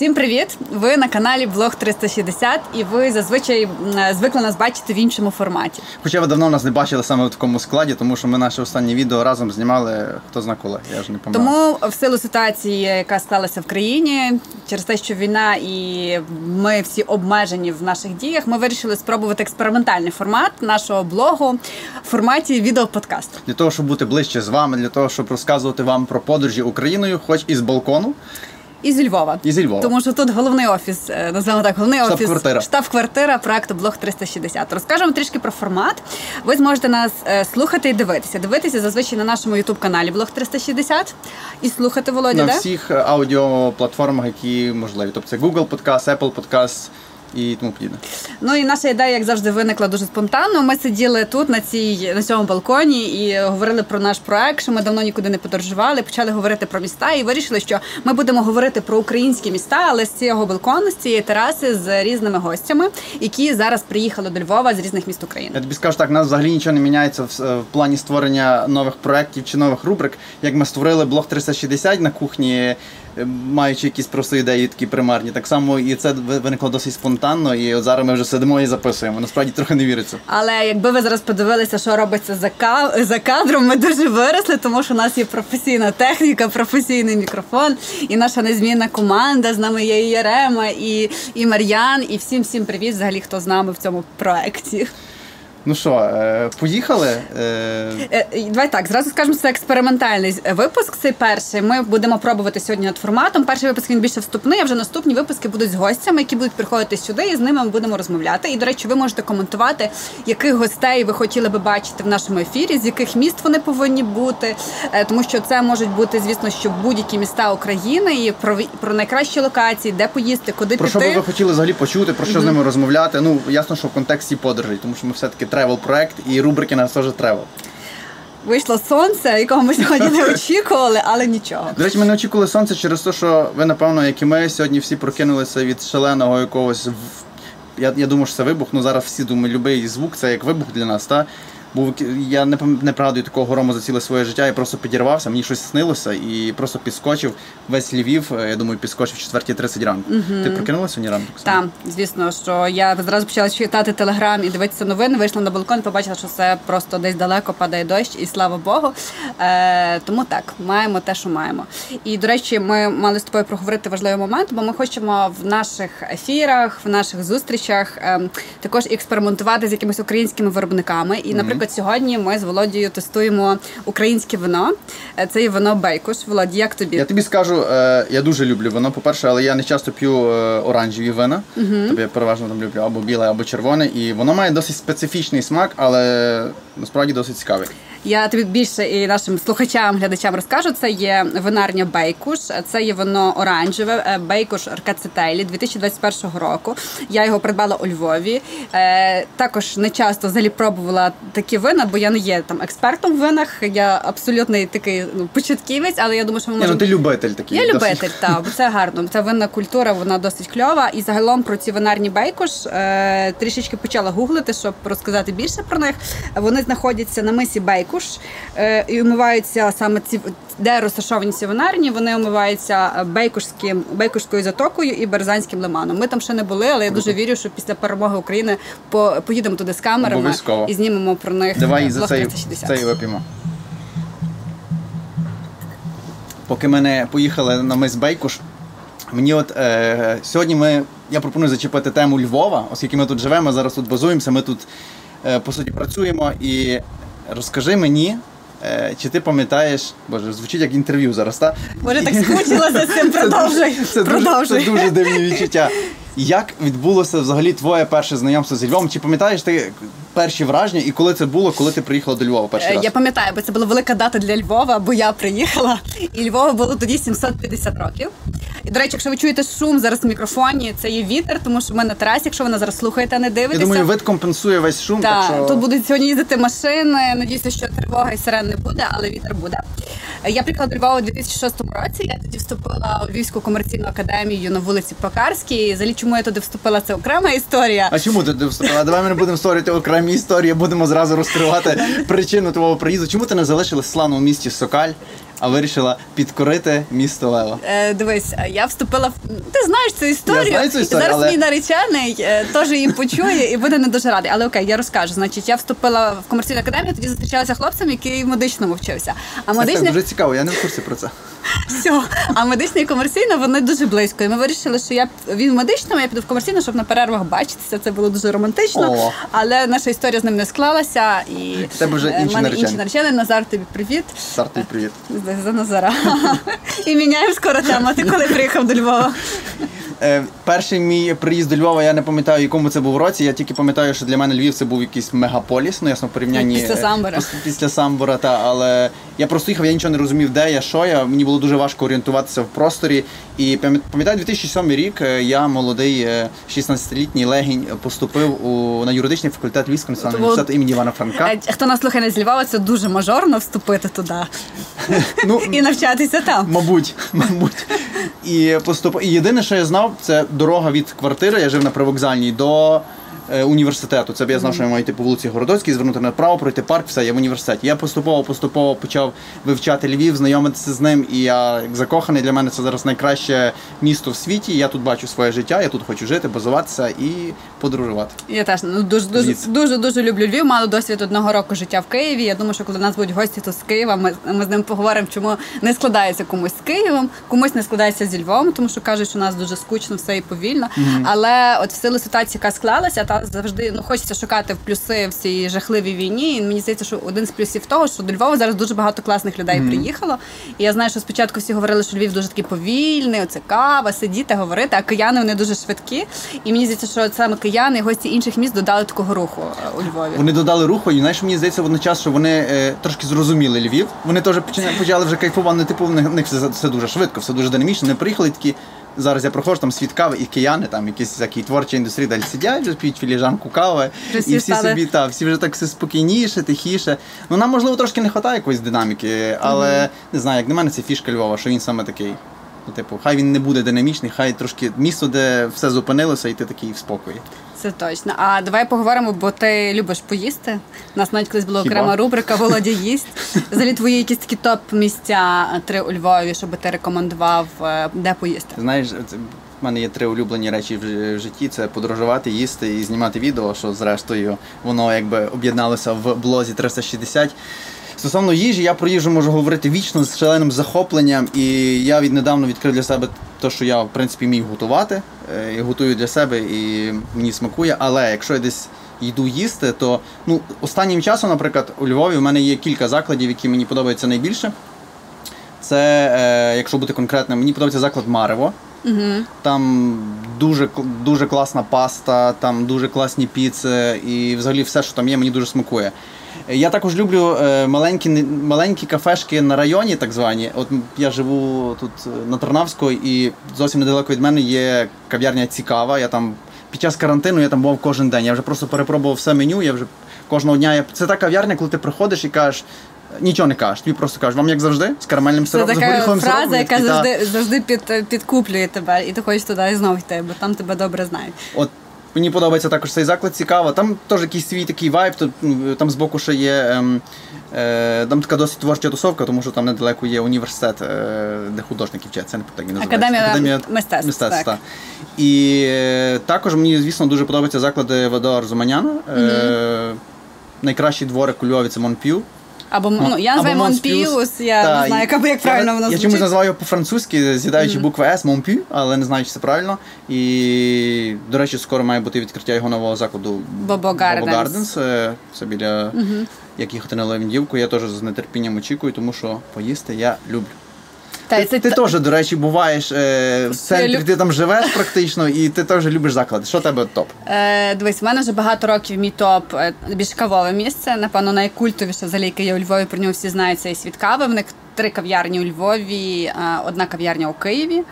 Всім привіт! Ви на каналі Блог 360 і ви зазвичай звикли нас бачити в іншому форматі. Хоча ви давно нас не бачили саме в такому складі, тому що ми наше останнє відео разом знімали хто зна коли. Я ж не пам'ятаю. Тому в силу ситуації, яка сталася в країні, через те, що війна і ми всі обмежені в наших діях, ми вирішили спробувати експериментальний формат нашого блогу в форматі відеоподкасту. Для того, щоб бути ближче з вами, для того, щоб розказувати вам про подорожі Україною, хоч із балкону. І зі Львова. І зі Львова. Тому що тут головний офіс, е, називаємо так, головний штаб-квартира. штаб-квартира проекту Блог 360. Розкажемо трішки про формат. Ви зможете нас е, слухати і дивитися. Дивитися зазвичай на нашому ютуб-каналі Блог 360 і слухати Володя. На де? всіх аудіоплатформах, які можливі. Тобто це Google Podcast, Apple Podcast, і тому подібне. Ну і наша ідея, як завжди, виникла дуже спонтанно. Ми сиділи тут на цій на цьому балконі і говорили про наш проект, що ми давно нікуди не подорожували. Почали говорити про міста і вирішили, що ми будемо говорити про українські міста, але з цього балкону, з цієї тераси з різними гостями, які зараз приїхали до Львова з різних міст України. Я тобі скажу так, нас взагалі нічого не міняється в, в плані створення нових проєктів чи нових рубрик. Як ми створили блог 360 на кухні. Е, маючи якісь просто ідеї такі примарні. Так само і це виникло досить спонтанно, і от зараз ми вже сидимо і записуємо. Насправді трохи не віриться. Але якби ви зараз подивилися, що робиться за ка... за кадром, ми дуже виросли, тому що у нас є професійна техніка, професійний мікрофон, і наша незмінна команда. З нами є і Єрема, і, і Мар'ян, і всім всім привіт, взагалі, хто з нами в цьому проекті. Ну що, е, поїхали? Е, е, давай так, зразу скажемо, це експериментальний випуск. Цей перший. Ми будемо пробувати сьогодні над форматом. Перший випуск він більше вступний, а вже наступні випуски будуть з гостями, які будуть приходити сюди, і з ними ми будемо розмовляти. І, до речі, ви можете коментувати, яких гостей ви хотіли би бачити в нашому ефірі, з яких міст вони повинні бути. Тому що це можуть бути, звісно, що будь-які міста України і про про найкращі локації, де поїсти, куди про піти. Про що би ви хотіли взагалі почути, про що mm-hmm. з ними розмовляти. Ну ясно, що в контексті подорожей, тому що ми все таки travel проект і рубрики на теж travel. Вийшло сонце, якого ми сьогодні не очікували, але нічого. До речі, ми не очікували сонце через те, що ви, напевно, як і ми, сьогодні всі прокинулися від шаленого якогось. Я я думаю, що це вибух. Ну зараз всі думають, будь-який звук це як вибух для нас. Та? Був я не не пригадую такого грому за ціле своє життя. Я просто підірвався, мені щось снилося і просто підскочив весь Львів. Е, я думаю, підскочив в 4.30 ранку. Угу. Ти прокинулася сьогодні ранку? Так, звісно, що я зразу почала читати телеграм і дивитися новини. Вийшла на балкон, побачила, що це просто десь далеко падає дощ, і слава Богу. Е, Тому так, маємо те, що маємо. І до речі, ми мали з тобою проговорити важливий момент, бо ми хочемо в наших ефірах, в наших зустрічах е, також експериментувати з якимись українськими виробниками. І, наприклад. Наприклад, сьогодні ми з Володією тестуємо українське вино. Е, це є вино Бейкуш. Володі, як тобі? Я тобі скажу, е, я дуже люблю вино. По-перше, але я не часто п'ю е, оранжеві вина. Угу. Тобі я переважно там люблю або біле, або червоне. І воно має досить специфічний смак, але насправді досить цікавий. Я тобі більше і нашим слухачам, глядачам розкажу. Це є винарня Бейкуш, це є воно оранжеве, е, Бейкуш Аркацетелі 2021 року. Я його придбала у Львові. Е, також не часто взагалі пробувала такі вина, бо я не є там експертом в винах. Я абсолютний такий ну, початківець, але я думаю, що ми можемо... ну ти любитель такий. Я любитель, так, бо це гарно. Це винна культура, вона досить кльова. І загалом про ці винарні Бейкуш е, трішечки почала гуглити, щоб розказати більше про них. Вони знаходяться на мисі Бейкуш також е, і умиваються саме ці, де розташовані ці винарні, вони умиваються бейкушським, бейкушською затокою і березанським лиманом. Ми там ще не були, але я дуже вірю, що після перемоги України по, поїдемо туди з камерами і знімемо про них. Давай за цей, цей вип'ємо. Поки ми не поїхали на мис Бейкуш, мені от е, сьогодні ми я пропоную зачепити тему Львова, оскільки ми тут живемо, зараз тут базуємося, ми тут е, по суті працюємо і Розкажи мені, е, чи ти пам'ятаєш, боже, звучить як інтерв'ю зараз, так? Може, так скучила за цим, продовжуй. Це, це, це дуже дивні відчуття. Як відбулося взагалі твоє перше знайомство з Львовом? Чи пам'ятаєш ти перші враження і коли це було, коли ти приїхала до Львова перший е, раз? Я пам'ятаю, бо це була велика дата для Львова, бо я приїхала, і Львова було тоді 750 років. І, до речі, якщо ви чуєте шум зараз в мікрофоні, це є вітер, тому що ми на трасі, якщо ви нас зараз слухаєте, не дивитеся. Я думаю, вид компенсує весь шум. Так, так що... Тут будуть сьогодні їздити машини. Надіюся, що тривога і сирен не буде, але вітер буде. Я приїхала до Львова у 2006 році. Я тоді вступила у Львівську комерційну академію на вулиці Покарській. Взагалі, чому я туди вступила? Це окрема історія. А чому ти туди вступила? Давай ми не будемо створювати окремі історії, будемо зразу розкривати причину твого приїзду. Чому ти не залишилась в славному місті Сокаль? А вирішила підкорити місто Лева. Е, дивись, я вступила в. Ти знаєш цю історію. Я знаю цю історію, Зараз але- мій наречений е, теж її почує і буде не дуже радий. Але окей, я розкажу. Значить, я вступила в комерційну академію, тоді зустрічалася хлопцем, який в медичному вчився. А медичний дуже цікаво, я не в курсі про це. все. А медичне і комерційне вони дуже близько. І ми вирішили, що я він в медичному, я піду в комерційну, щоб на перервах бачитися. Це було дуже романтично. О. Але наша історія з ним не склалася. І тебе вже е, в інший мене наречений. Назар, тобі привіт. Сартий привіт. За- За Назара. І міняємо скоро тему. Ти коли приїхав до Львова? Е, перший мій приїзд до Львова, я не пам'ятаю, в якому це був році. Я тільки пам'ятаю, що для мене Львів це був якийсь мегаполіс, ну ясно, в порівнянні Після е, Самбора. піс- Після Самбора, та але я просто їхав, я нічого не розумів, де я, що я. Мені було дуже важко орієнтуватися в просторі. І пам'ят- пам'ятаю, 2007 рік е, я молодий е, 16-літній легінь поступив у на юридичний факультет Львівського національного університету імені Івана Франка. Хто нас слухає не з Львова, це дуже мажорно вступити туди Ну, і навчатися там. Мабуть, мабуть. І поступ... І єдине, що я знав, це дорога від квартири. Я жив на привокзальній до університету. Це б я знав, що я маю йти по вулиці Городоцькій, звернути направо, пройти парк, все, я в університеті. Я поступово поступово почав вивчати Львів, знайомитися з ним. І я як закоханий для мене це зараз найкраще місто в світі. Я тут бачу своє життя, я тут хочу жити, базуватися і подорожувати. Я теж ну дуже дуже дуже дуже люблю Львів. Мала досвід одного року життя в Києві. Я думаю, що коли нас будуть гості тут з Києва, ми, ми з ним поговоримо, чому не складається комусь з Києвом, комусь не складається зі Львовом, тому що кажуть, що у нас дуже скучно все і повільно. Але от в силу ситуації, яка склалася, та завжди ну хочеться шукати плюси в цій жахливій війні. І мені здається, що один з плюсів того, що до Львова зараз дуже багато класних людей приїхало. І я знаю, що спочатку всі говорили, що Львів дуже такий повільний, оце кава, сидіти, говорити, а кияни вони дуже швидкі. І мені здається, що саме кияни, і гості інших міст додали такого руху е, у Львові. Вони додали руху, і знаєш, мені здається, водночас, що вони е, трошки зрозуміли Львів. Вони теж почали, вже кайфувати. Ну, Типу, в них, все, все дуже швидко, все дуже динамічно. Вони приїхали такі. Зараз я проходжу там світ кави і кияни, там якісь такі творчі індустрії далі сидять, вже п'ють філіжанку кави. Вже і всі стали- собі та, всі вже так все спокійніше, тихіше. Ну нам можливо трошки не вистачає якоїсь динаміки, але не знаю, як на мене це фішка Львова, що він саме такий. Типу, хай він не буде динамічний, хай трошки місто, де все зупинилося, і ти такий в спокої. Це точно. А давай поговоримо, бо ти любиш поїсти. У нас навіть колись була Хіба? окрема рубрика Володя їсть. Взагалі твої якісь такі топ місця три у Львові, щоб ти рекомендував, е, де поїсти. Знаєш, це, в мене є три улюблені речі в житті: це подорожувати, їсти і знімати відео, що зрештою воно якби об'єдналося в блозі 360. Стосовно їжі, я про їжу можу говорити вічно з шаленим захопленням, і я віднедавно відкрив для себе те, що я в принципі міг готувати. Е, І готую для себе і мені смакує. Але якщо я десь йду їсти, то ну останнім часом, наприклад, у Львові в мене є кілька закладів, які мені подобаються найбільше. Це, е, якщо бути конкретним, мені подобається заклад Марево. Угу. Там дуже, дуже класна паста, там дуже класні піци, і взагалі все, що там є, мені дуже смакує. Е, Я також люблю е, маленькі, маленькі кафешки на районі, так звані. От я живу тут е, на Тарнавську, і зовсім недалеко від мене є кав'ярня цікава. Я там під час карантину я там був кожен день. Я вже просто перепробував все меню. Я вже кожного дня. Я... Це та кав'ярня, коли ти приходиш і кажеш. Нічого не кажеш, тобі просто кажуть, вам як завжди, з карамельним Це сиропом, з горіховим сиропом. фраза, яка завжди завжди під, підкуплює тебе, і ти хочеш туди знову йти, бо там тебе добре знають. От мені подобається також цей заклад цікаво. Там теж якийсь свій такий вайб. Ну, там збоку ще є ем, е, там така досить творча тусовка, тому що там недалеко є університет, е, де художники вчаться. Не так він називається. Академія мистецтв, так. так. І е, також мені, звісно, дуже подобаються заклади Вадо Зуманяна. Е, Найкращий дворик у Львові це Монп'ю. Або ну, я називаю Монпіус, я Та, не знаю, як, як правильно воно Я звучить. чомусь називаю по-французьки, з'їдаючи букви С, Монпі, але не знаю, чи це правильно. І, до речі, скоро має бути відкриття його нового закладу Бобо Гарденс. Е, Це біля як їхати на Левандівку. Я теж з нетерпінням очікую, тому що поїсти я люблю. Та, ти ти теж, до речі, буваєш е, в центрі, люб- ти там живеш практично, і ти теж любиш заклади. Що в тебе топ? Е, дивись, в мене вже багато років мій топ е, більш кавове місце. Напевно, найкультовіше взагалі, яке є у Львові. Про нього всі знають це і Світ кави. В них три кав'ярні у Львові, е, одна кав'ярня у Києві.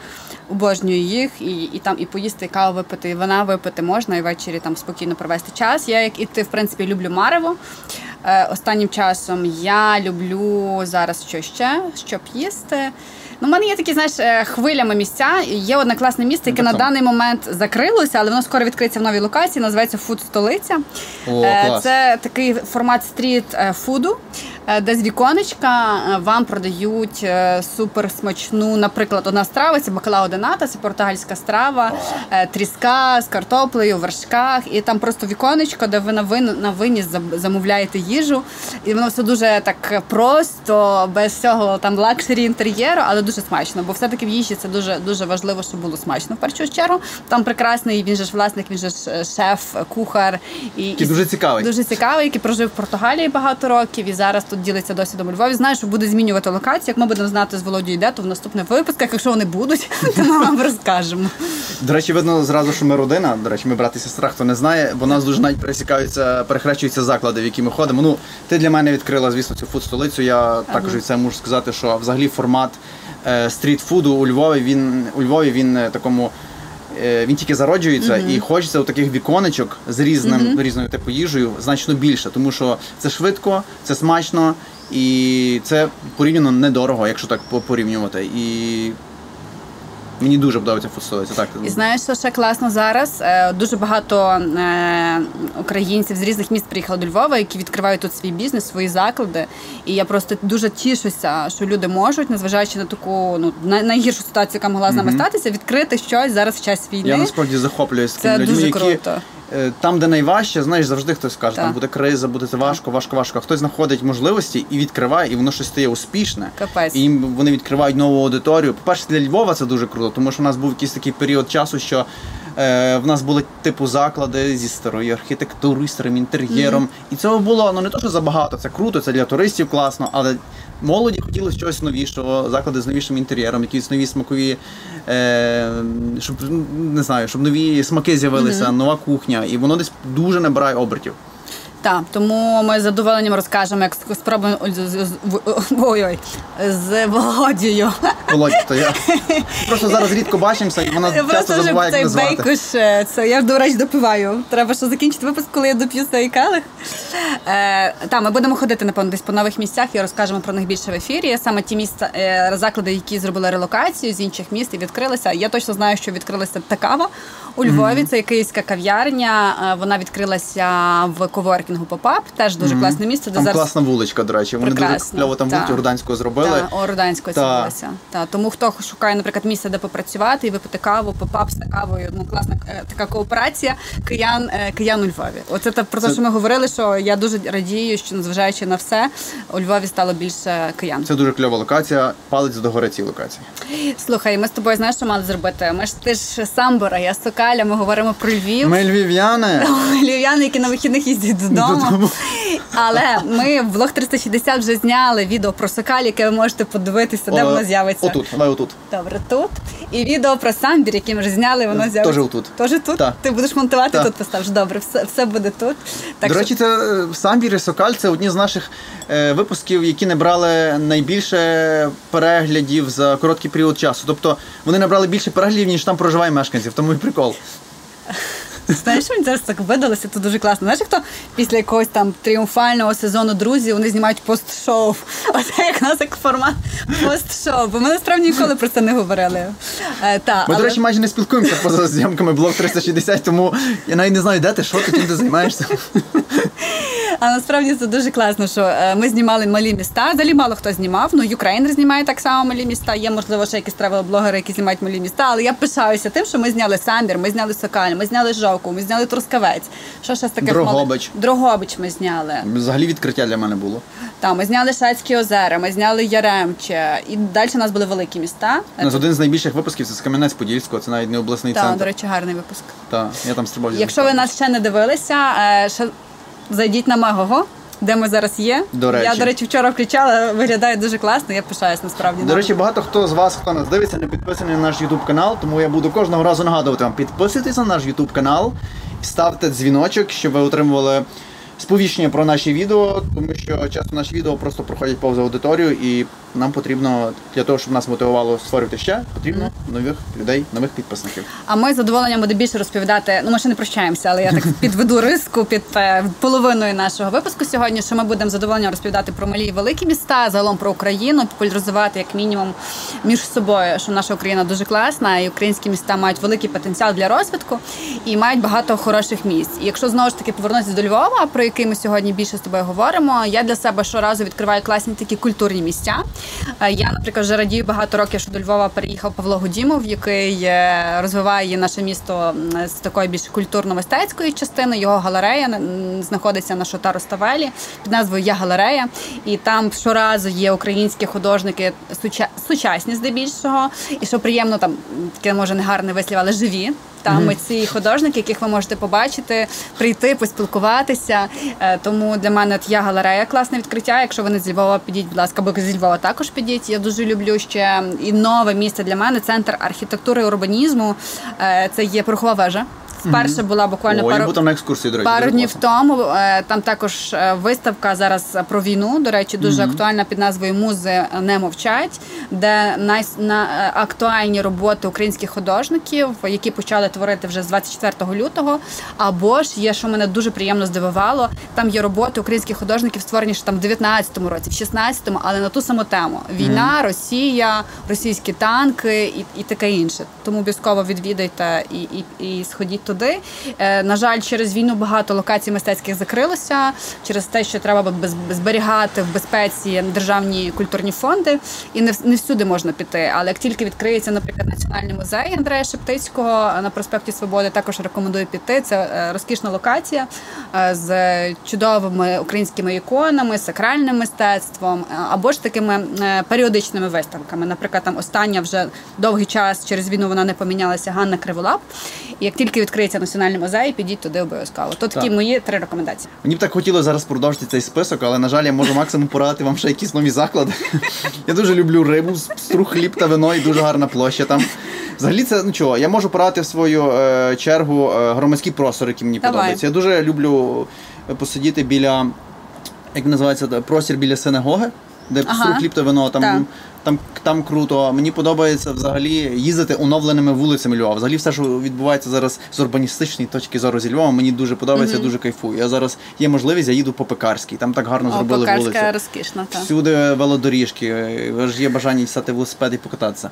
Обожнюю їх, і, і там і поїсти, і каву випити, і вина випити можна, і ввечері там спокійно провести час. Я, як і ти, в принципі, люблю Марево. Е, останнім часом я люблю зараз що ще, щоб їсти. Ну, у мене є такі, знаєш, е, хвилями місця. Є одне класне місце, яке Так на даний момент закрилося, але воно скоро відкриється в новій локації. Називається Фуд Столиця. О, Е, клас. Це такий формат стріт е, фуду. Де з віконечка е, вам продають е, супер смачну, наприклад, одна страва це it's бакалао де ната, це португальська страва, е, тріска з картоплею в вершках, і там просто віконечко, де ви на вин на виніс замовляєте їжу, і воно все дуже так просто, без всього там luxury інтер'єру, але дуже смачно. Бо все-таки в їжі це дуже дуже важливо, щоб було смачно. В першу чергу там прекрасний він же ж власник, він же ж шеф, кухар і і дуже цікавий. Дуже цікавий, який прожив в Португалії багато років і зараз тут ділиться досвідом у Львові. Знаю, що буде змінювати локацію. Як ми будемо знати з Володією де, то в наступних випусках, якщо вони будуть, то ми вам розкажемо. До речі, видно зразу, що ми родина. До речі, ми брат і сестра, хто не знає, бо нас дуже навіть пересікаються, перехрещуються заклади, в які ми ходимо. Ну, ти для мене відкрила, звісно, цю фуд-столицю. Я також від це можу сказати, що взагалі формат е, стріт-фуду у Львові він у Львові він е, такому. Е, Він тільки зароджується і хочеться у таких віконечок з різним різною типу їжею значно більше, тому що це швидко, це смачно і це порівняно недорого, якщо так порівнювати. І мені дуже подобається фуд-столиця. Так І знаєш, що ще класно зараз? Е, Дуже багато е, українців з різних міст приїхали до Львова, які відкривають тут свій бізнес, свої заклади. І я просто дуже тішуся, що люди можуть, незважаючи на таку ну найгіршу ситуацію, яка могла з нами статися, відкрити щось зараз в час війни. Я насправді захоплююсь Це людьми, дуже круто. е, там, де найважче, знаєш, завжди хтось скаже, Так. там буде криза, буде важко, важко, важко. Хтось знаходить можливості і відкриває, і воно щось стає успішне. Капець. І їм вони відкривають нову аудиторію. По-перше, для Львова це дуже круто, тому що в нас був якийсь такий період часу, що. е, В нас були типу заклади зі старою архітектурою, старим інтер'єром. І цього було ну не то, що забагато. Це круто, це для туристів класно, але молоді хотіли щось новішого, заклади з новішим інтер'єром, якісь нові смакові, е, щоб не знаю, щоб нові смаки з'явилися, нова кухня, і воно десь дуже набирає обертів. Так, тому ми з задоволенням розкажемо, як спробуємо ой-ой, з Володією. Володя, то я просто зараз рідко бачимося, і вона часто просто вже забуває, як назвати. бейкуш, е, це я до речі допиваю. Треба ще закінчити випуск, коли я доп'ю цей келих. Е, та, ми будемо ходити, напевно, десь по нових місцях і розкажемо про них більше в ефірі. Саме ті місця, е, заклади, які зробили релокацію з інших міст і відкрилися. Я точно знаю, що відкрилася Такава у Львові. Це київська кав'ярня. Е, Вона відкрилася в коворкінгу Pop-up. Теж дуже класне місце, де Там зараз класна вуличка, до речі. Вони дуже Прекрасно, кльово там вулицю Руданського зробили. та, Руданського Та. цілилася. Та. Тому хто шукає, наприклад, місце, де попрацювати і випити каву, pop-up з кавою, ну класна е, така кооперація киян, е, киян у Львові. Оце те про те, що ми говорили, що я дуже радію, що незважаючи на все, у Львові стало більше киян. Це дуже кльова локація. Палець до гори цій локації. Слухай, ми з тобою знаєш, що мали зробити? Ми ж ти ж самбора, я Сокаля, ми говоримо про Львів. Ми львів'яни. Львів'яни, які на вихідних їздять додому. Додому. Але ми в Влог 360 вже зняли відео про Сокаль, яке ви можете подивитися, де воно з'явиться. Отут, давай отут. Добре, тут. І відео про самбір, яке ми вже зняли, воно з'явиться. Теж отут. Теж тут? Ти будеш монтувати тут поставиш. Добре, все, все буде тут. Так До що- речі, це е, Самбір і Сокаль це одні з наших е, випусків, які набрали найбільше переглядів за короткий період часу. Тобто вони набрали більше переглядів, ніж там проживає мешканців. Тому і прикол. Знаєш, мені зараз так видалося, це дуже класно. Знаєш, хто після якогось там тріумфального сезону друзі, вони знімають пост-шоу. Оце як нас як формат пост-шоу. Бо ми насправді ніколи про це не говорили. Е, та, Ми, але... до речі, майже не спілкуємося поза зйомками блок 360, тому я навіть не знаю, де ти, що ти, чим ти займаєшся. А насправді це дуже класно, що е, ми знімали малі міста. Взагалі мало хто знімав. Ну, Ukraïner знімає так само малі міста. Є, можливо, ще якісь travel-блогери, які знімають малі міста. Але я пишаюся тим, що ми зняли Самбір, ми зняли Сокаль, ми зняли Жовкву, ми зняли Трускавець. Що ще з таких Дрогобич. мали- Дрогобич ми зняли. Взагалі відкриття для мене було. Там ми зняли Шацькі озера, ми зняли Яремче. І далі у нас були великі міста. У нас один з найбільших випусків це з Кам'янець-Подільського, це навіть не обласний Так, до речі, гарний випуск. Так, я там стрибав. Якщо ви нас ще не дивилися, е, ще зайдіть на Мегого, де ми зараз є. До речі. Я, до речі, вчора включала, виглядає дуже класно, я пишаюсь насправді. До речі, багато хто з вас, хто нас дивиться, не підписаний на наш YouTube канал, тому я буду кожного разу нагадувати вам, підписуйтесь на наш YouTube канал, ставте дзвіночок, щоб ви отримували сповіщення про наші відео, тому що часто наші відео просто проходять повз аудиторію і нам потрібно для того, щоб нас мотивувало створювати ще, потрібно нових людей, нових підписників. А ми з задоволенням буде більше розповідати. Ну, ми ще не прощаємося, але я так підведу риску під е, половиною нашого випуску сьогодні. Що ми будемо з задоволенням розповідати про малі і великі міста, загалом про Україну, популяризувати як мінімум між собою, що наша Україна дуже класна, і українські міста мають великий потенціал для розвитку і мають багато хороших місць. І якщо знову ж таки повернутися до Львова, про який ми сьогодні більше з тобою говоримо, я для себе щоразу відкриваю класні такі культурні місця. Е, Я, наприклад, вже радію багато років, що до Львова переїхав Павло Гудімов, який е, розвиває наше місто з такої більш культурно-мистецької частини. Його галерея знаходиться на Шотару Ставелі під назвою Я галерея. І там щоразу є українські художники сучасні здебільшого. І що приємно, там таке може не гарне вислів, але живі. Там митці і художники, яких ви можете побачити, прийти, поспілкуватися. Е, Тому для мене от я галерея класне відкриття. Якщо ви не з Львова, підіть, будь ласка, або зі Львова також підіть. Я дуже люблю ще і нове місце для мене центр архітектури і урбанізму. Е, Це є порохова вежа. Вперше була буквально О, я пару, був там на екскурсії, до речі. Пару дуже днів класно. тому е, там також е, виставка зараз про війну. До речі, дуже актуальна під назвою Музи не мовчать, де най, на, е, актуальні роботи українських художників, які почали творити вже з 24 лютого. Або ж є, що мене дуже приємно здивувало. Там є роботи українських художників, створені ще там в 19-му році, в 16-му, але на ту саму тему: війна, Росія, російські танки і, і таке інше. Тому обов'язково відвідайте і, і, і сходіть туди. Е, на жаль, через війну багато локацій мистецьких закрилося через те, що треба зберігати в безпеці державні культурні фонди, і не, всюди можна піти. Але як тільки відкриється, наприклад, національний музей Андрея Шептицького на проспекті Свободи, також рекомендую піти. Це е, розкішна локація е, з чудовими українськими іконами, сакральним мистецтвом е, або ж такими е, періодичними виставками. Наприклад, там остання вже довгий час через війну вона не помінялася Ганна Криволап. І як тільки відкриється національний музей, підіть туди обов'язково. То такі Так. мої три рекомендації. Мені б так хотілося зараз продовжити цей список, але на жаль, я можу максимум порадити вам ще якісь нові заклади. Я дуже люблю рибу, струх, хліб та вино і дуже гарна площа там. Взагалі, це ну чого, я можу порадити в свою е, чергу е, громадський простор, який мені Давай. подобається. Я дуже люблю посидіти біля, як називається, простір біля синагоги, де Ага. струх, хліб та вино. Там, Так. Там, там круто. Мені подобається взагалі їздити оновленими вулицями Львова. Взагалі, все, що відбувається зараз з урбаністичної точки зору зі Львова, мені дуже подобається, я дуже кайфую. Я зараз є можливість, я їду по Пекарській. Там так гарно О, зробили вулиці. вулицю. розкішна. Та. Всюди велодоріжки, ж є бажання сати велосипед і покататися.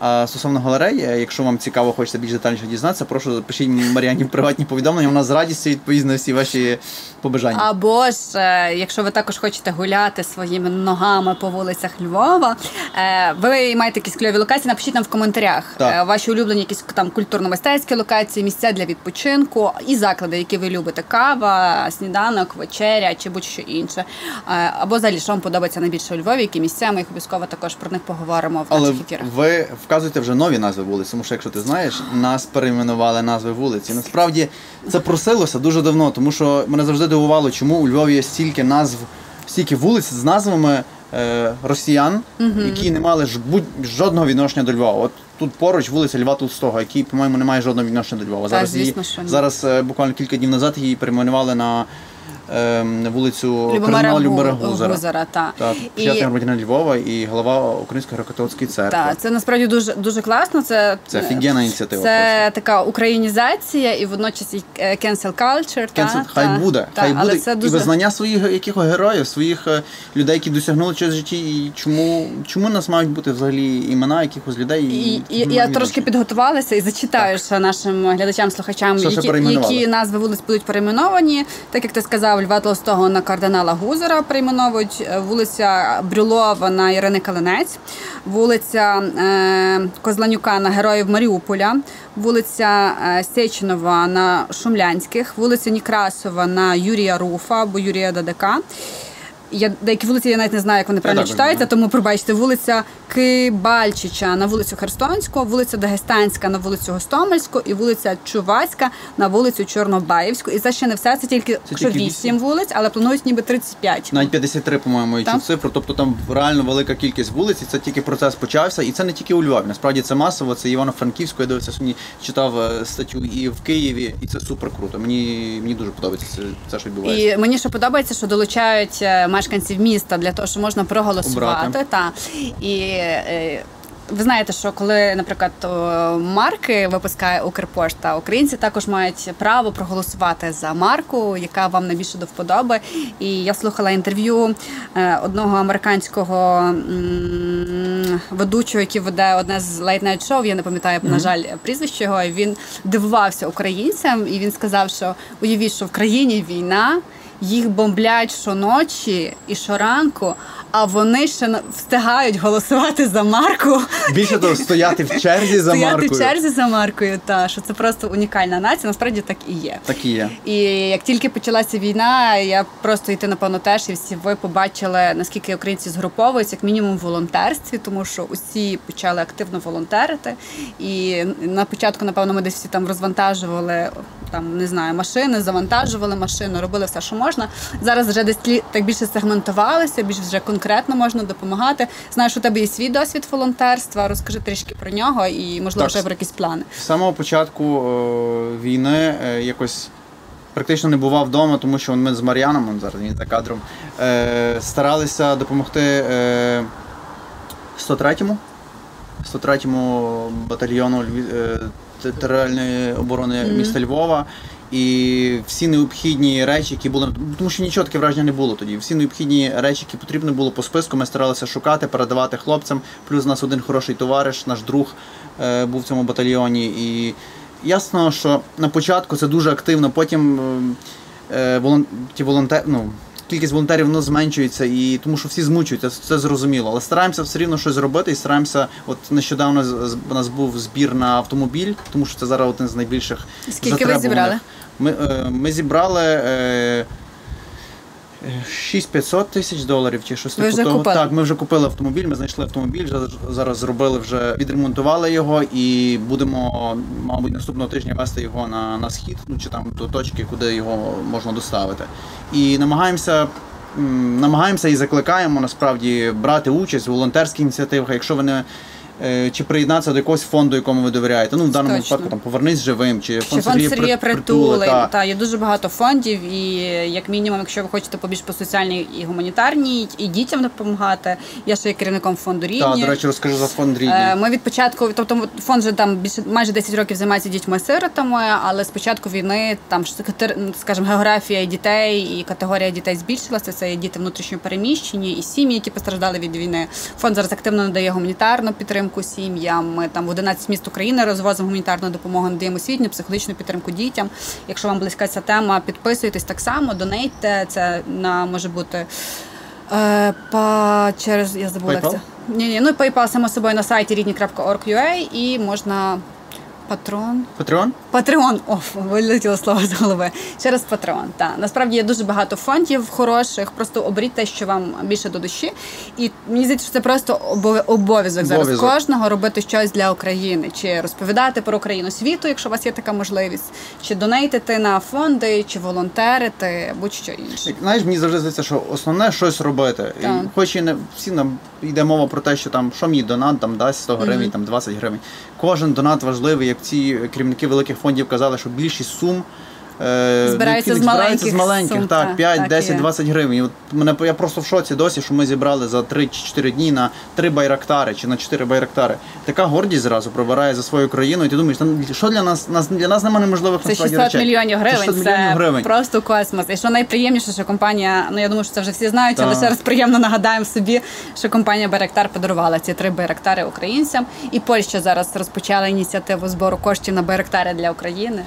А стосовно галереї, якщо вам цікаво, хочеться більш детальніше дізнатися, прошу пишіть Мар'яні приватні повідомлення. Вона з радістю відповість на всі ваші побажання. Або ж, е, якщо ви також хочете гуляти своїми ногами по вулицях Львова, е, ви маєте якісь кльові локації, напишіть нам в коментарях Так. Е, ваші улюблені якісь там культурно-мистецькі локації, місця для відпочинку і заклади, які ви любите: кава, сніданок, вечеря чи будь-що інше. Або взагалі, що вам подобається найбільше у Львові, які місця, ми їх обов'язково також про них поговоримо в наших ефірах. ви вказуєте вже нові назви вулиць, тому що якщо ти знаєш, нас перейменували назви вулиці. Насправді це просилося дуже давно, тому що мене завжди дивувало, чому у Львові є стільки назв, стільки вулиць з назвами е, росіян, які не мали ж будь жодного відношення до Львова. От тут поруч вулиця Льва Толстого, який, по-моєму, не має жодного відношення до Львова. Так, зараз її, що ні. зараз е, буквально кілька днів назад її перейменували на е, вулицю Любомира Любомира Гузара. Гузара, та. Так, І- почесний громадянин Львова і голова Української греко-католицької церкви. Так, це насправді дуже дуже класно. Це Це офігенна ініціатива Це така українізація і водночас і е, cancel culture. та, хай та, буде, та, хай але буде це і визнання своїх якихось героїв, своїх е, людей, які досягнули чогось в житті. І чому, чому нас мають бути взагалі імена якихось людей? І, і, чому я трошки підготувалася і зачитаю нашим глядачам, слухачам, які, які назви вулиць будуть перейменовані. Так як ти сказав, Льва Толстого на кардинала Гузера перейменовують, е, вулиця Брюлова на Ірини Калинець, вулиця е, Козланюка на героїв Маріуполя, вулиця е, Сеченова на Шумлянських, вулиця Нікрасова на Юрія Руфа або Юрія Дадака. Я деякі вулиці я навіть не знаю, як вони правильно читаються, тому пробачте, вулиця Кибальчича на вулицю Херсонську, вулиця Дагестанська на вулицю Гостомельську і вулиця Чувацька на вулицю Чорнобаївську. І це ще не все. Це тільки Це що тільки 8 вулиць, але планують ніби 35. Навіть 53, по-моєму, Так. чув цифру. Тобто там реально велика кількість вулиць, і це тільки процес почався. І це не тільки у Львові. Насправді це масово, це Івано-Франківську. Я дивився сьогодні, читав е, статтю і в Києві, і це супер круто. Мені, мені дуже подобається це, це що відбувається. І мені ще подобається, що долучають е, мешканців міста для того, щоб можна проголосувати. Та і е, ви знаєте, що коли, наприклад, марки випускає Укрпошта, українці також мають право проголосувати за марку, яка вам найбільше до вподоби. І я слухала інтерв'ю е, одного американського ведучого, який веде одне з Night Show, Я не пам'ятаю, на жаль, прізвище його. Він дивувався українцям, і він сказав, що уявіть, що в країні війна їх бомблять щоночі і щоранку, а вони ще встигають голосувати за марку. Більше того, стояти в черзі за стояти маркою. Стояти в черзі за маркою, та що це просто унікальна нація. Насправді так і є. Так і є. І як тільки почалася війна, я просто йти, напевно, теж і всі ви побачили, наскільки українці згруповуються, як мінімум в волонтерстві, тому що усі почали активно волонтерити. І на початку, напевно, ми десь всі там розвантажували там, не знаю, машини, завантажували машину, робили все, що можна. Зараз вже десь так більше сегментувалися, більш вже конкретно можна допомагати. Знаю, що у тебе є свій досвід волонтерства. Розкажи трішки про нього і, можливо, так, вже про якісь плани. З самого початку о, війни е, якось. Практично не бував вдома, тому що ми з Мар'яном, зараз він за кадром, е, старалися допомогти е, 103-му 103-му батальйону е, територіальної оборони міста Львова. І всі необхідні речі, які були тому, що нічого таке враження не було тоді. Всі необхідні речі, які потрібно було по списку, ми старалися шукати, передавати хлопцям. Плюс у нас один хороший товариш, наш друг е, був в цьому батальйоні. І ясно, що на початку це дуже активно. Потім е, волон, ті волонтери, ну, кількість волонтерів воно зменшується, і тому що всі змучуються, це зрозуміло. Але стараємося все рівно щось зробити і стараємося. От нещодавно у нас був збір на автомобіль, тому що це зараз один з найбільших. Скільки ви зібрали? Ми, е, ми зібрали. Е, 6500 тисяч доларів чи щось типу того. Купили? Так, ми вже купили автомобіль, ми знайшли автомобіль, зараз зробили вже, відремонтували його і будемо, мабуть, наступного тижня вести його на на схід, ну чи там до точки, куди його можна доставити. І намагаємося. Намагаємося і закликаємо насправді брати участь в волонтерських ініціативах. Якщо ви не чи приєднатися до якогось фонду, якому ви довіряєте. Ну, в даному Точно. випадку там повернись живим, чи фонд, чи фонд Сергія Притули. Та. та є дуже багато фондів, і як мінімум, якщо ви хочете побільш по соціальній і гуманітарній, і дітям допомагати. Я ще є керівником фонду рідні. Так, до речі, розкажи за фонд рідні. Е, ми від початку, тобто фонд вже там більше майже 10 років займається дітьми-сиротами, але з початку війни там скажімо, географія дітей і категорія дітей збільшилася. Це є діти внутрішньо переміщені і сім'ї, які постраждали від війни. Фонд зараз активно надає гуманітарну підтримку підтримку сім'ям. Ми там в 11 міст України розвозимо гуманітарну допомогу, надаємо освітню, психологічну підтримку дітям. Якщо вам близька ця тема, підписуйтесь так само, донейте. Це на може бути е, па через я забула як це. Ні, ні, ну PayPal, само собою на сайті рідні.org.ua і можна Патрон. Патреон? Патреон. О, вилетіло слово з голови. Через Патреон. Так. Насправді є дуже багато фондів хороших. Просто оберіть те, що вам більше до душі. І мені здається, що це просто обов'язок зараз кожного робити щось для України, чи розповідати про Україну світу, якщо у вас є така можливість, чи донейтити на фонди, чи волонтерити, будь-що інше. Знаєш, мені завжди здається, що основне щось робити. І Хоч і не всі нам йде мова про те, що там що мій донат там дасть 100 гривень, mm-hmm. там 20 гривень. Кожен донат важливий, ці керівники великих фондів казали, що більшість сум Е, збирається з маленьких, з маленьких сум, так, 5, так, 10, 20 гривень. От мене я просто в шоці досі, що ми зібрали за 3-4 дні на 3 байрактари чи на 4 байрактари. Така гордість зразу пробирає за свою країну, і ти думаєш, що для нас нас для нас немає неможливих Це 600 речей. мільйонів гривень. Це 600 мільйонів гривень. просто космос. І що найприємніше, що компанія, ну я думаю, що це вже всі знають, так. але ще раз приємно нагадаємо собі, що компанія Байрактар подарувала ці три байрактари українцям, і Польща зараз розпочала ініціативу збору коштів на байрактари для України.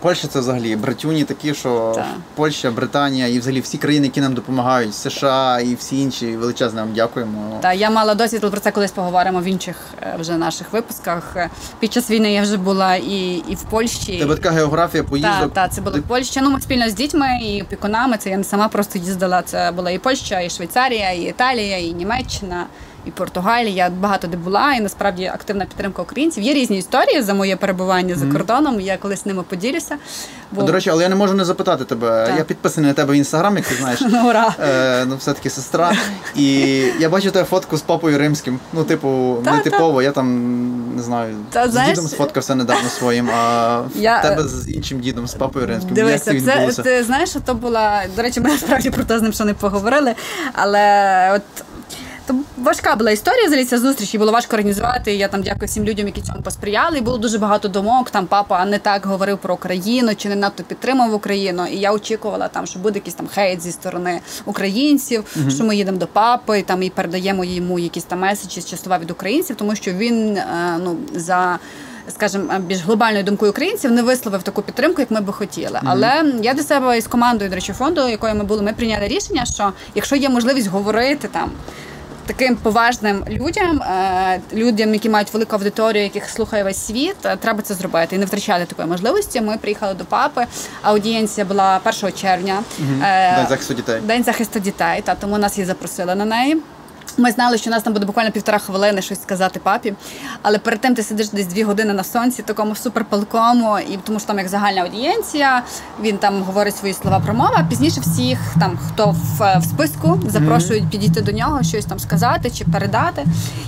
Польща це взагалі братюні такі, що так. Польща, Британія і взагалі всі країни, які нам допомагають, США і всі інші величезне вам дякуємо. Так, я мала досвід про це колись поговоримо в інших е, вже наших випусках. Під час війни я вже була і і в Польщі. Тебе така географія поїздок. Так, так, це була Польща. Ну ми спільно з дітьми і опікунами. Це я не сама просто їздила. Це була і Польща, і Швейцарія, і Італія, і Німеччина і Португалії. Я багато де була, і насправді активна підтримка українців. Є різні історії за моє перебування за кордоном. Я колись ними поділюся. Бо... До речі, але я не можу не запитати тебе. Так. Я підписаний на тебе в інстаграм, як ти знаєш. Ну, ура. Е, ну, все-таки сестра. І я бачу тебе фотку з папою римським. Ну, типу, Та, не типово, я там не знаю, Та, з знаєш, дідом сфоткався недавно своїм, а Я, в тебе е, з іншим дідом, з папою римським. Як Дивися, це це, ти знаєш, що то була. До речі, ми насправді про те з ним ще не поговорили. Але от то важка була історія взагалі ця зустріч, і було важко організувати. Я там дякую всім людям, які цьому посприяли. І було дуже багато думок. Там папа не так говорив про Україну чи не надто підтримав Україну. І я очікувала там, що буде якийсь там хейт зі сторони українців, що ми їдемо до папи, там і передаємо йому якісь там меседжі з частова від українців, тому що він е, ну за. Скажімо, більш глобальною думкою українців не висловив таку підтримку, як ми би хотіли. Але я для себе із командою, до речі, фонду, якою ми були, ми прийняли рішення, що якщо є можливість говорити там. Таким поважним людям, е, людям, які мають велику аудиторію, яких слухає весь світ, е, треба це зробити і не втрачати такої можливості. Ми приїхали до папи. Аудієнція була 1 червня. Е, День захисту дітей. День захисту дітей. Та тому нас її запросили на неї. Ми знали, що у нас там буде буквально півтора хвилини щось сказати папі. Але перед тим ти сидиш десь дві години на сонці, такому суперпалкому, і тому що там як загальна аудієнція, він там говорить свої слова промова. А пізніше всіх, там хто в, в списку, запрошують підійти до нього, щось там сказати чи передати.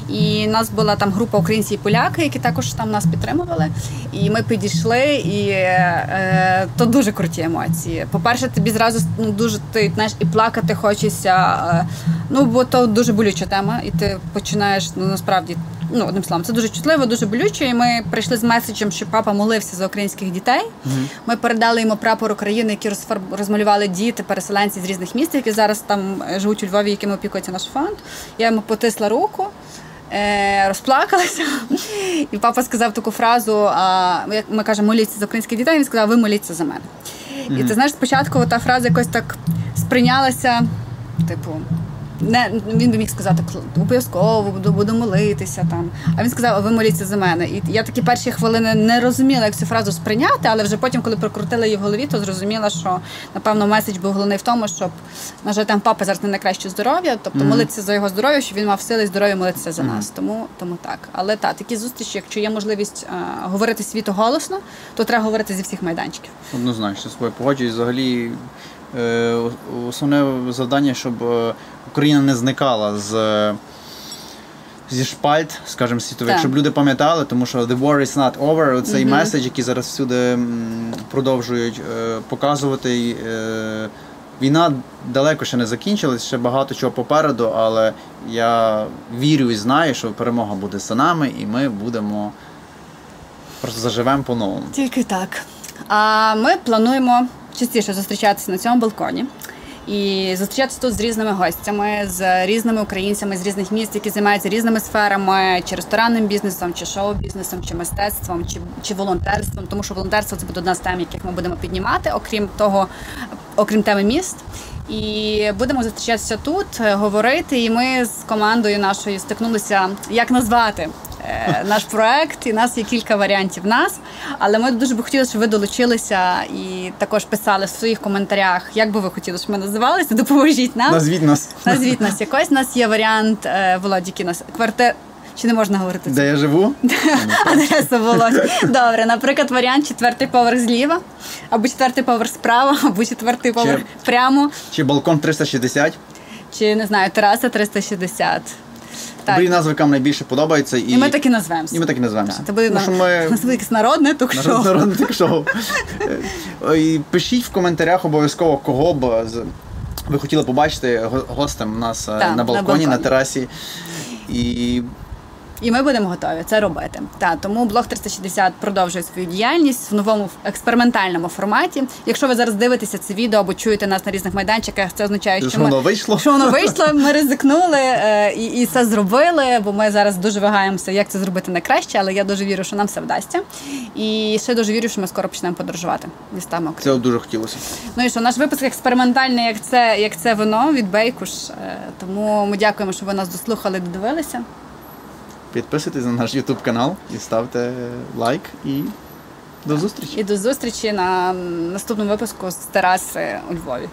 І нас була там група українців і поляки, які також там нас підтримували. І ми підійшли, і е, то дуже круті емоції. По-перше, тобі зразу ну, дуже ти знаєш, і плакати хочеться. Е, ну бо то дуже болюча тема, і ти починаєш ну насправді. Ну, одним словом, це дуже чутливо, дуже болюче. І ми прийшли з меседжем, що папа молився за українських дітей. Mm-hmm. Ми передали йому прапор України, який розфарб... розмалювали діти, переселенці з різних міст, які зараз там живуть у Львові, якими опікується наш фонд. Я йому потисла руку. Е, розплакалася, і папа сказав таку фразу: як ми кажемо, моліться за українських дітей. Він сказав, ви моліться за мене. Mm-hmm. І ти знаєш, спочатку та фраза якось так сприйнялася, типу, не він би міг сказати, обов'язково буду, буду молитися там. А він сказав, ви моліться за мене. І я такі перші хвилини не розуміла, як цю фразу сприйняти, але вже потім, коли прокрутила її в голові, то зрозуміла, що напевно меседж був головний в тому, щоб на жаль, там папа зараз не найкраще здоров'я, тобто mm-hmm. молитися за його здоров'я, щоб він мав сили і здоров'я молитися за mm-hmm. нас. Тому тому так. Але так, такі зустрічі, якщо є можливість а, говорити світу голосно, то треба говорити зі всіх майданчиків. Однозначно, тобою погоджуюсь. Взагалі основне завдання, щоб Україна не зникала з. Зі шпальт, скажімо, світових, так. щоб люди пам'ятали, тому що the war is not over, цей mm-hmm. меседж, який зараз всюди продовжують е, показувати. Е, війна далеко ще не закінчилась, ще багато чого попереду, але я вірю і знаю, що перемога буде за нами, і ми будемо просто заживемо по-новому. Тільки так. А ми плануємо частіше зустрічатися на цьому балконі. І зустрічатися тут з різними гостями, з різними українцями з різних міст, які займаються різними сферами, чи ресторанним бізнесом, чи шоу-бізнесом, чи мистецтвом, чи чи волонтерством. Тому що волонтерство це буде одна з тем, яких ми будемо піднімати, окрім того, окрім теми міст. І будемо зустрічатися тут, говорити. І ми з командою нашою стикнулися, як назвати Е, наш проект, і нас є кілька варіантів нас. Але ми дуже би хотіли, щоб ви долучилися і також писали в своїх коментарях, як би ви хотіли, щоб ми називалися. Допоможіть нам. Назвіть нас. Назвіть нас якось. У нас є варіант е, Володіки нас квартир. Чи не можна говорити? Де я живу? Адреса Володь. Добре, наприклад, варіант четвертий поверх зліва, або четвертий поверх справа, або четвертий поверх чи, прямо. Чи балкон 360? Чи не знаю, тераса 360. Так. Брі назви яка найбільше подобається. І, і ми так і назвемося. І ми так і назвемося. Це буде Тому, ми... якесь народне ток-шоу. Народне ток-шоу. і Пишіть в коментарях обов'язково, кого б ви хотіли побачити гостем у нас е, так, на, балконі, на балконі, на терасі. І і ми будемо готові це робити. Та тому блог 360 продовжує свою діяльність в новому експериментальному форматі. Якщо ви зараз дивитеся це відео або чуєте нас на різних майданчиках, це означає, що, що воно вийшло. Що воно вийшло. Ми ризикнули е, і і це зробили. Бо ми зараз дуже вагаємося, як це зробити найкраще, але я дуже вірю, що нам все вдасться. І ще дуже вірю, що ми скоро почнемо подорожувати містами. Це дуже хотілося. Ну і що наш випуск експериментальний, як це як це воно від Бейкуш. Е, тому ми дякуємо, що ви нас дослухали, додивилися. Підписуйтесь на наш YouTube канал і ставте лайк і до зустрічі. І до зустрічі на наступному випуску з Тараси у Львові.